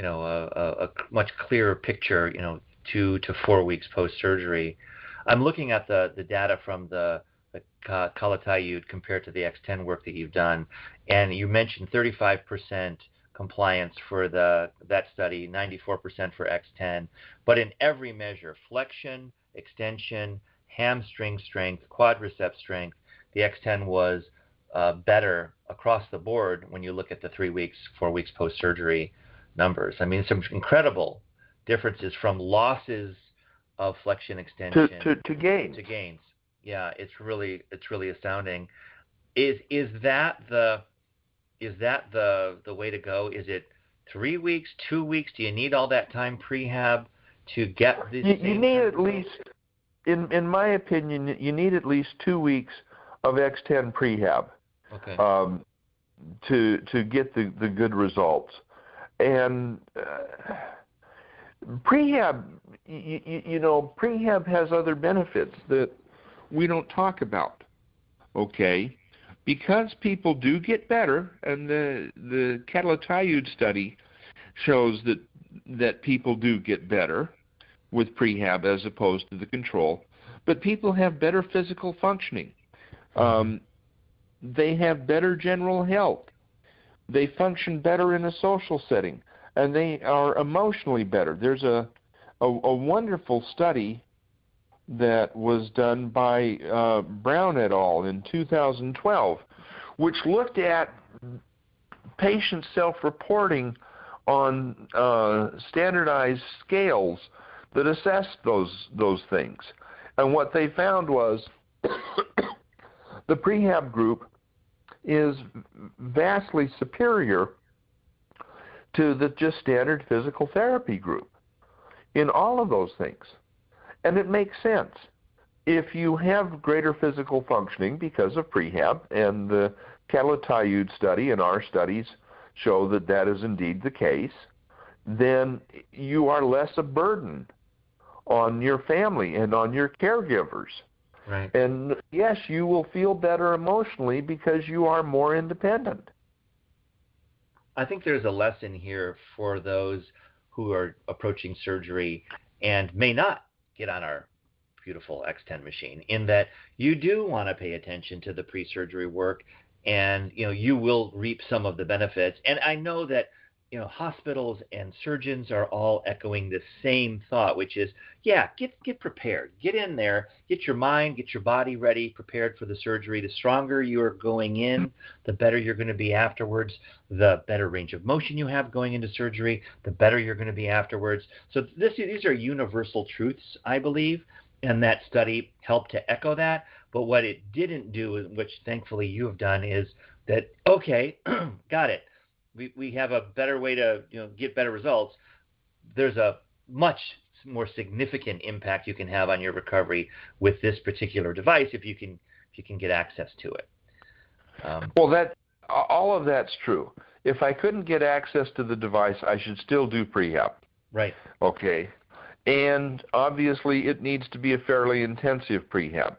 Speaker 1: you know, a, a, a much clearer picture, you know, two to four weeks post surgery. I'm looking at the, the data from the, the Calatayud compared to the X10 work that you've done, and you mentioned 35% compliance for the that study, 94% for X10. But in every measure, flexion, extension, hamstring strength, quadricep strength, the X10 was uh, better across the board when you look at the three weeks, four weeks post surgery numbers. I mean, some incredible differences from losses of flexion extension
Speaker 3: to, to, to gains.
Speaker 1: To gains. Yeah, it's really it's really astounding. Is is that the is that the the way to go? Is it three weeks, two weeks? Do you need all that time prehab to get
Speaker 3: this? You, you need at least, in in my opinion, you need at least two weeks of X10 prehab.
Speaker 1: Okay.
Speaker 3: Um, to to get the the good results and uh, prehab, you, you know, prehab has other benefits that we don't talk about. Okay, because people do get better, and the the Calatayud study shows that that people do get better with prehab as opposed to the control, but people have better physical functioning. Um, they have better general health. They function better in a social setting, and they are emotionally better. There's a a, a wonderful study that was done by uh, Brown et al. in 2012, which looked at patient self-reporting on uh, standardized scales that assessed those those things. And what they found was the prehab group is vastly superior to the just standard physical therapy group in all of those things. And it makes sense. If you have greater physical functioning because of prehab, and the Calatayud study and our studies show that that is indeed the case, then you are less a burden on your family and on your caregivers.
Speaker 1: Right.
Speaker 3: And yes, you will feel better emotionally because you are more independent.
Speaker 1: I think there's a lesson here for those who are approaching surgery and may not get on our beautiful X10 machine in that you do want to pay attention to the pre-surgery work and you know you will reap some of the benefits and I know that you know, hospitals and surgeons are all echoing the same thought, which is, yeah, get get prepared, get in there, get your mind, get your body ready, prepared for the surgery. The stronger you are going in, the better you're going to be afterwards. The better range of motion you have going into surgery, the better you're going to be afterwards. So this, these are universal truths, I believe, and that study helped to echo that. But what it didn't do, which thankfully you have done, is that okay, got it we, we have a better way to you know get better results, there's a much more significant impact you can have on your recovery with this particular device if you can if you can get access to it.
Speaker 3: Um, well, that all of that's true. If I couldn't get access to the device, I should still do prehab.
Speaker 1: Right.
Speaker 3: Okay. And obviously, it needs to be a fairly intensive prehab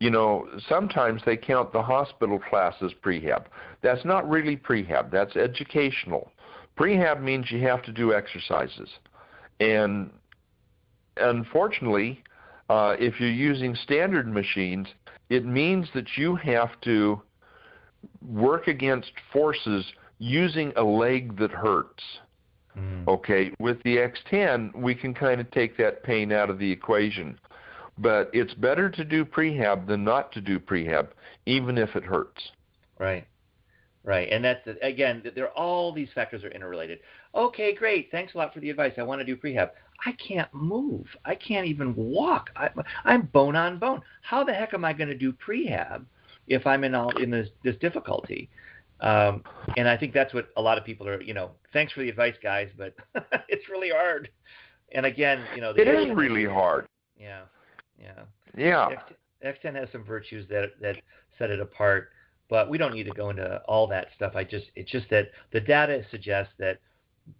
Speaker 3: you know, sometimes they count the hospital class as prehab. That's not really prehab, that's educational. Prehab means you have to do exercises. And unfortunately, uh, if you're using standard machines, it means that you have to work against forces using a leg that hurts. Mm. Okay, with the X10, we can kind of take that pain out of the equation. But it's better to do prehab than not to do prehab, even if it hurts.
Speaker 1: Right. Right. And that's again, there all these factors are interrelated. Okay, great. Thanks a lot for the advice. I want to do prehab. I can't move. I can't even walk. I, I'm bone on bone. How the heck am I going to do prehab if I'm in all in this this difficulty? Um, and I think that's what a lot of people are. You know, thanks for the advice, guys, but it's really hard. And again, you know,
Speaker 3: it is really hard.
Speaker 1: Yeah. Yeah.
Speaker 3: Yeah.
Speaker 1: X10 has some virtues that that set it apart, but we don't need to go into all that stuff. I just it's just that the data suggests that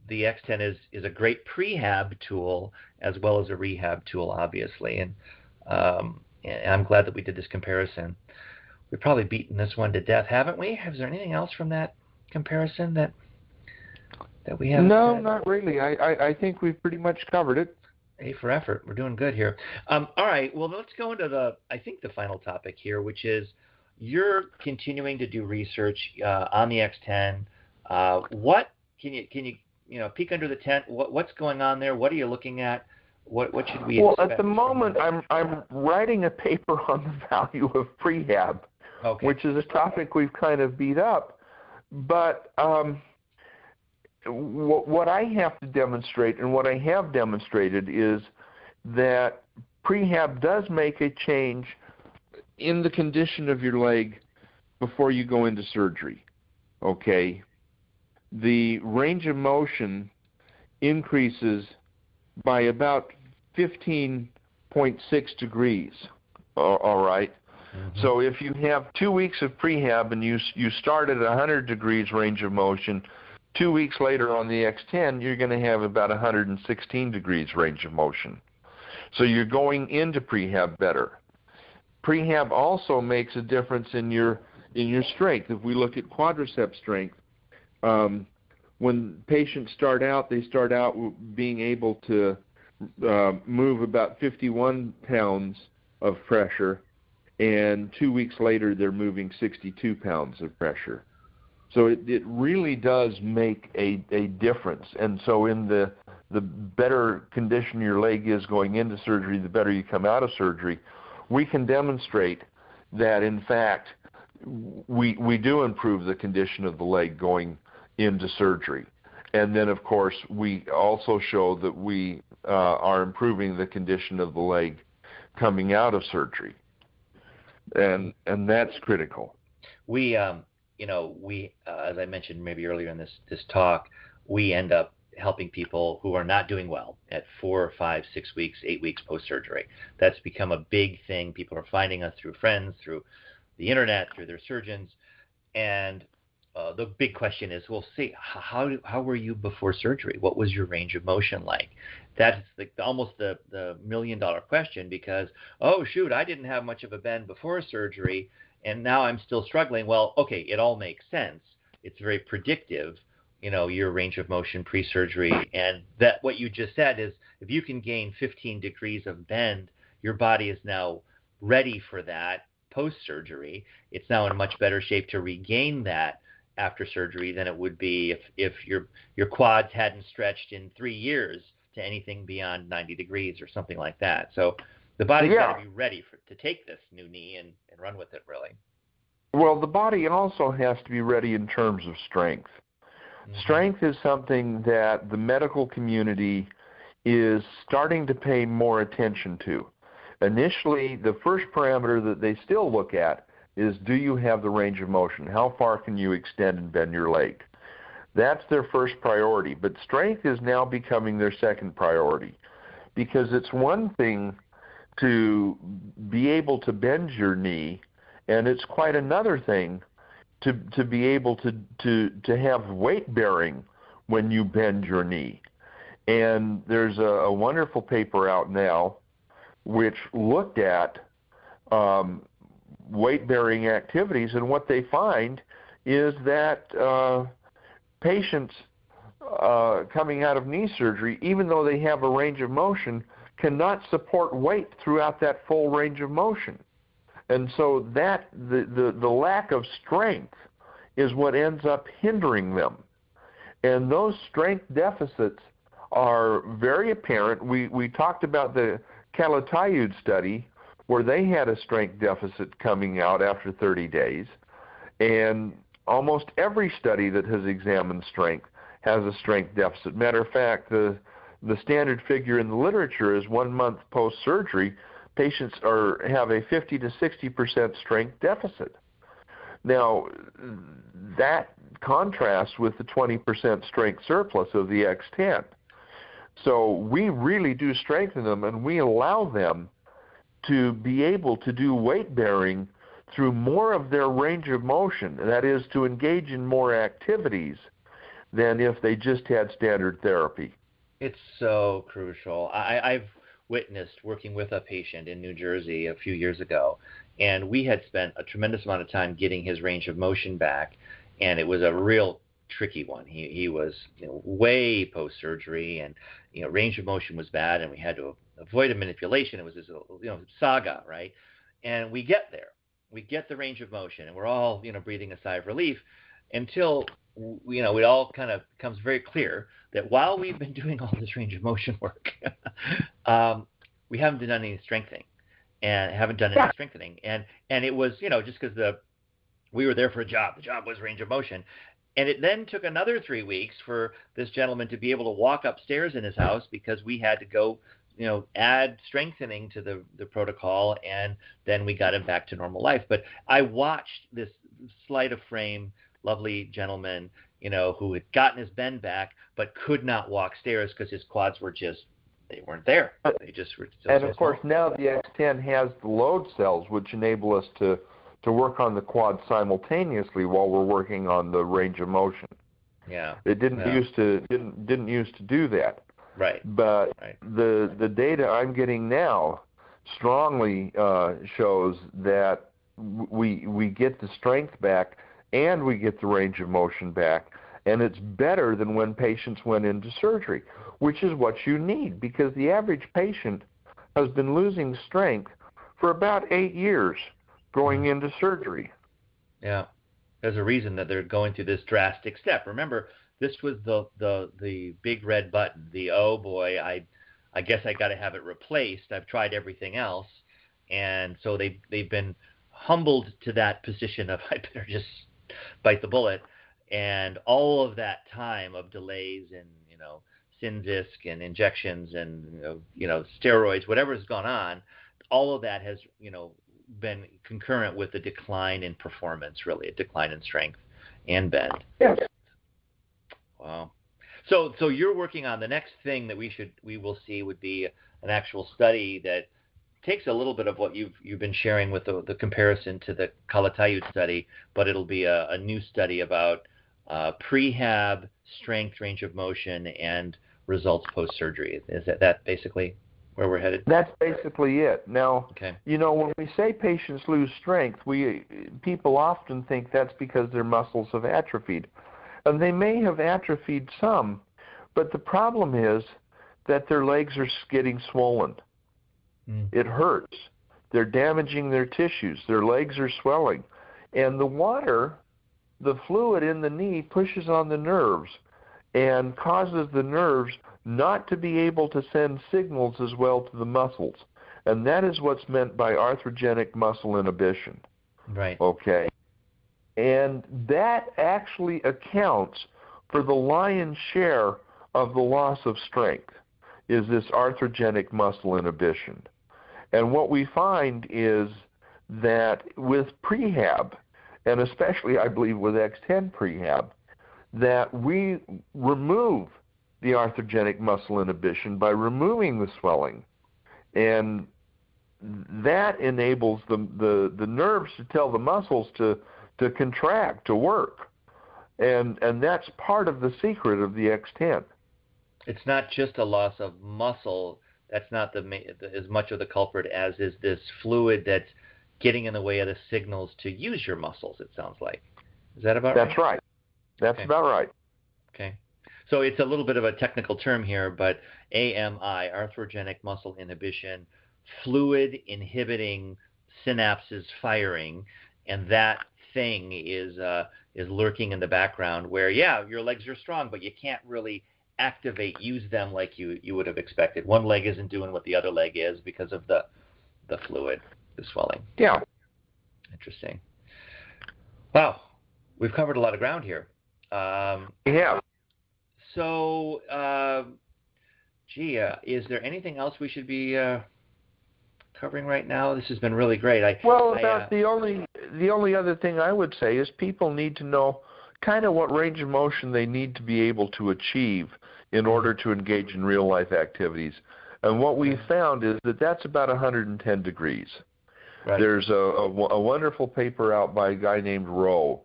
Speaker 1: the X10 is is a great prehab tool as well as a rehab tool, obviously, and um, and I'm glad that we did this comparison. We've probably beaten this one to death, haven't we? Is there anything else from that comparison that that we have?
Speaker 3: No, not really. I, I I think we've pretty much covered it.
Speaker 1: A for effort. We're doing good here. Um, all right. Well, let's go into the I think the final topic here, which is you're continuing to do research uh, on the X10. Uh, what can you can you you know peek under the tent? What, what's going on there? What are you looking at? What what should we?
Speaker 3: Well, at the moment, I'm I'm writing a paper on the value of prehab,
Speaker 1: okay.
Speaker 3: which is a topic we've kind of beat up, but. Um, what, what I have to demonstrate and what I have demonstrated is that prehab does make a change in the condition of your leg before you go into surgery. Okay? The range of motion increases by about 15.6 degrees. All right? mm-hmm. So if you have two weeks of prehab and you you start at 100 degrees range of motion, Two weeks later on the X10, you're going to have about 116 degrees range of motion. So you're going into prehab better. Prehab also makes a difference in your in your strength. If we look at quadricep strength, um, when patients start out, they start out being able to uh, move about 51 pounds of pressure, and two weeks later, they're moving 62 pounds of pressure. So it, it really does make a, a difference. And so in the the better condition your leg is going into surgery, the better you come out of surgery. We can demonstrate that in fact we we do improve the condition of the leg going into surgery. And then of course we also show that we uh, are improving the condition of the leg coming out of surgery. And and that's critical.
Speaker 1: We um you know, we, uh, as I mentioned maybe earlier in this this talk, we end up helping people who are not doing well at four, five, six weeks, eight weeks post surgery. That's become a big thing. People are finding us through friends, through the internet, through their surgeons, and uh, the big question is, well, see, how how were you before surgery? What was your range of motion like? That's the, almost the the million dollar question because oh shoot, I didn't have much of a bend before surgery, and now I'm still struggling. Well, okay, it all makes sense. It's very predictive, you know, your range of motion pre-surgery, and that what you just said is if you can gain 15 degrees of bend, your body is now ready for that post-surgery. It's now in much better shape to regain that after surgery than it would be if if your your quads hadn't stretched in three years to anything beyond 90 degrees or something like that. So the body's
Speaker 3: yeah.
Speaker 1: got to be ready for, to take this new knee and, and run with it, really.
Speaker 3: Well, the body also has to be ready in terms of strength. Mm-hmm. Strength is something that the medical community is starting to pay more attention to. Initially, the first parameter that they still look at is do you have the range of motion? How far can you extend and bend your leg? That's their first priority, but strength is now becoming their second priority because it's one thing to be able to bend your knee, and it's quite another thing to to be able to to to have weight bearing when you bend your knee. And there's a, a wonderful paper out now which looked at um, weight bearing activities, and what they find is that uh, patients uh, coming out of knee surgery, even though they have a range of motion, cannot support weight throughout that full range of motion. And so that the, the, the lack of strength is what ends up hindering them. And those strength deficits are very apparent. We, we talked about the Calatayud study where they had a strength deficit coming out after 30 days, and almost every study that has examined strength has a strength deficit. Matter of fact, the the standard figure in the literature is one month post surgery, patients are have a 50 to 60 percent strength deficit. Now, that contrasts with the 20 percent strength surplus of the X10. So we really do strengthen them, and we allow them to be able to do weight bearing through more of their range of motion, that is, to engage in more activities than if they just had standard therapy.
Speaker 1: It's so crucial. I, I've witnessed working with a patient in New Jersey a few years ago, and we had spent a tremendous amount of time getting his range of motion back, and it was a real tricky one. He he was you know, way post surgery, and you know range of motion was bad, and we had to avoid a manipulation. It was this you know saga, right? And we get there, we get the range of motion, and we're all you know breathing a sigh of relief until you know it all kind of becomes very clear that while we've been doing all this range of motion work, um, we haven't done any strengthening and haven't done any strengthening, and and it was you know just because the we were there for a job. The job was range of motion, and it then took another three weeks for this gentleman to be able to walk upstairs in his house because we had to go, you know, add strengthening to the, the protocol, and then we got him back to normal life. But I watched this slight of frame, lovely gentleman, you know, who had gotten his bend back but could not walk stairs because his quads were just they weren't there. They just were.
Speaker 3: and of course, now the X10 has the load cells, which enable us to to work on the quad simultaneously while we're working on the range of motion.
Speaker 1: Yeah.
Speaker 3: It didn't
Speaker 1: yeah.
Speaker 3: used to didn't didn't used to do that.
Speaker 1: Right.
Speaker 3: But
Speaker 1: right.
Speaker 3: the the data I'm getting now strongly uh, shows that we we get the strength back and we get the range of motion back and it's better than when patients went into surgery, which is what you need because the average patient has been losing strength for about 8 years going mm-hmm. into surgery.
Speaker 1: Yeah. There's a reason that they're going through this drastic step. Remember, this was the the the big red button. The oh boy, I I guess I got to have it replaced. I've tried everything else, and so they they've been humbled to that position of I better just bite the bullet. And all of that time of delays and you know Synvisc and injections and you know, you know steroids, whatever's gone on, all of that has you know been concurrent with a decline in performance, really, a decline in strength and bend.
Speaker 3: Yes.
Speaker 1: Wow. So, so you're working on the next thing that we should we will see would be an actual study that takes a little bit of what you've you've been sharing with the, the comparison to the Calatayud study, but it'll be a, a new study about uh, prehab strength, range of motion, and results post surgery. Is that that basically where we're headed?
Speaker 3: That's basically it. Now,
Speaker 1: okay.
Speaker 3: you know, when we say patients lose strength, we people often think that's because their muscles have atrophied. And they may have atrophied some, but the problem is that their legs are getting swollen. Mm. It hurts. They're damaging their tissues. Their legs are swelling. And the water, the fluid in the knee pushes on the nerves and causes the nerves not to be able to send signals as well to the muscles. And that is what's meant by arthrogenic muscle inhibition.
Speaker 1: Right.
Speaker 3: Okay. And that actually accounts for the lion's share of the loss of strength is this arthrogenic muscle inhibition. And what we find is that with prehab, and especially I believe with X10 prehab, that we remove the arthrogenic muscle inhibition by removing the swelling. And that enables the, the, the nerves to tell the muscles to, to contract, to work. And, and that's part of the secret of the X10.
Speaker 1: It's not just a loss of muscle. That's not the, as much of the culprit as is this fluid that's getting in the way of the signals to use your muscles. It sounds like. Is that about
Speaker 3: that's
Speaker 1: right?
Speaker 3: That's right. That's okay. about right.
Speaker 1: Okay. So it's a little bit of a technical term here, but AMI, arthrogenic muscle inhibition, fluid inhibiting synapses firing, and that thing is uh, is lurking in the background where yeah, your legs are strong, but you can't really activate, use them like you you would have expected. One leg isn't doing what the other leg is because of the the fluid, the swelling.
Speaker 3: Yeah.
Speaker 1: Interesting. Wow, we've covered a lot of ground here. Um,
Speaker 3: yeah.
Speaker 1: So, uh, gee, uh, is there anything else we should be uh, covering right now? This has been really great. I,
Speaker 3: well,
Speaker 1: I, uh,
Speaker 3: the only the only other thing I would say is people need to know kind of what range of motion they need to be able to achieve in order to engage in real life activities. And what we mm-hmm. found is that that's about 110 degrees.
Speaker 1: Right.
Speaker 3: There's a, a, a, wonderful paper out by a guy named Rowe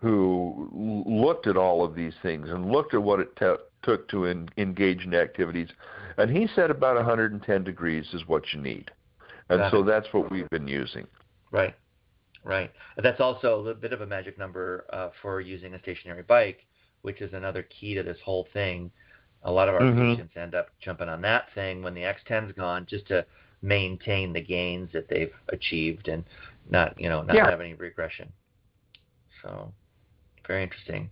Speaker 3: who looked at all of these things and looked at what it took to in, engage in activities. And he said about 110 degrees is what you need. And so that's what we've been using.
Speaker 1: Right, right. That's also a little bit of a magic number uh, for using a stationary bike, which is another key to this whole thing. A lot of our
Speaker 3: Mhm.
Speaker 1: patients end up jumping on that thing when the X10's gone, just to maintain the gains that they've achieved and not, you know, not
Speaker 3: Yeah.
Speaker 1: have any regression. So, very interesting.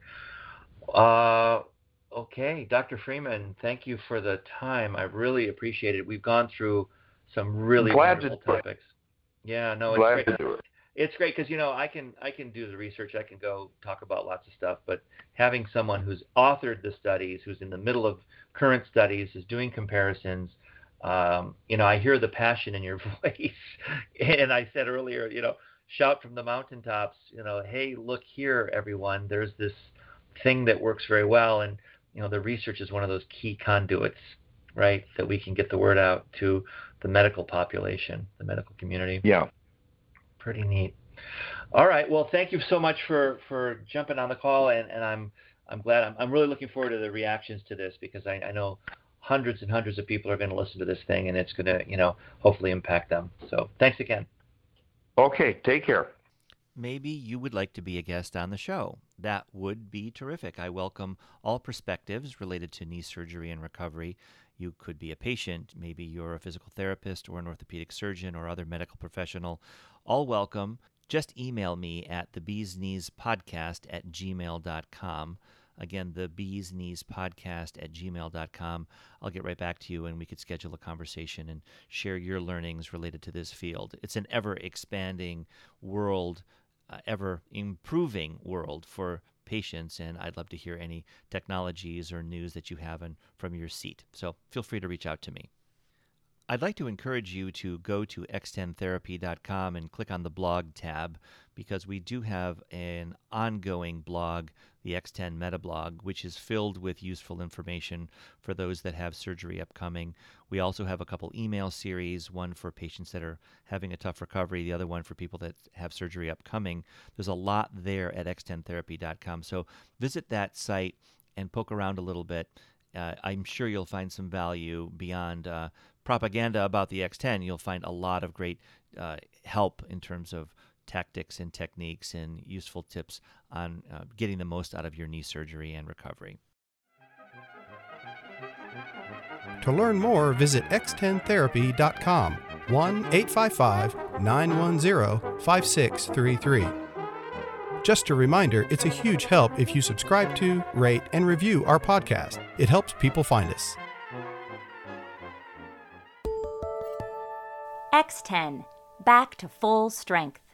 Speaker 1: Uh, okay, Dr. Freeman, thank you for the time. I really appreciate it. We've gone through some really
Speaker 3: Glad
Speaker 1: wonderful
Speaker 3: do it.
Speaker 1: topics. Yeah, no, it's
Speaker 3: Glad
Speaker 1: great.
Speaker 3: to do it.
Speaker 1: It's great because you know I can I can do the research. I can go talk about lots of stuff, but having someone who's authored the studies, who's in the middle of current studies, is doing comparisons. Um, you know, I hear the passion in your voice, and I said earlier, you know, shout from the mountaintops. You know, hey, look here, everyone. There's this thing that works very well, and you know, the research is one of those key conduits, right, that we can get the word out to the medical population, the medical community
Speaker 3: Yeah.
Speaker 1: Pretty neat. All right. Well, thank you so much for for jumping on the call, and, and I'm I'm glad. I'm I'm really looking forward to the reactions to this because I, I know hundreds and hundreds of people are going to listen to this thing, and it's going to you know hopefully impact them. So thanks again.
Speaker 3: Okay. Take care.
Speaker 1: maybe you would like to be a guest on the show. That would be terrific. I welcome all perspectives related to knee surgery and recovery. You could be a patient, maybe you're a physical therapist or an orthopedic surgeon or other medical professional. All welcome. Just email me at the bees knees podcast at gmail.com. Again, the bees knees podcast at gmail.com. I'll get right back to you and we could schedule a conversation and share your learnings related to this field. It's an ever expanding world, uh, ever improving world for patients, and I'd love to hear any technologies or news that you have in, from your seat. So feel free to reach out to me. I'd like to encourage you to go to x10therapy.com and click on the blog tab because we do have an ongoing blog, the X10 Meta blog, which is filled with useful information for those that have surgery upcoming. We also have a couple email series, one for patients that are having a tough recovery, the other one for people that have surgery upcoming. There's a lot there at x10therapy.com. So visit that site and poke around a little bit. Uh, I'm sure you'll find some value beyond uh, propaganda about the X10. You'll find a lot of great uh, help in terms of tactics and techniques and useful tips on uh, getting the most out of your knee surgery and recovery.
Speaker 2: To learn more, visit x10therapy.com 1 855 910 5633. Just a reminder, it's a huge help if you subscribe to, rate, and review our podcast. It helps people find us.
Speaker 4: X10, back to full strength.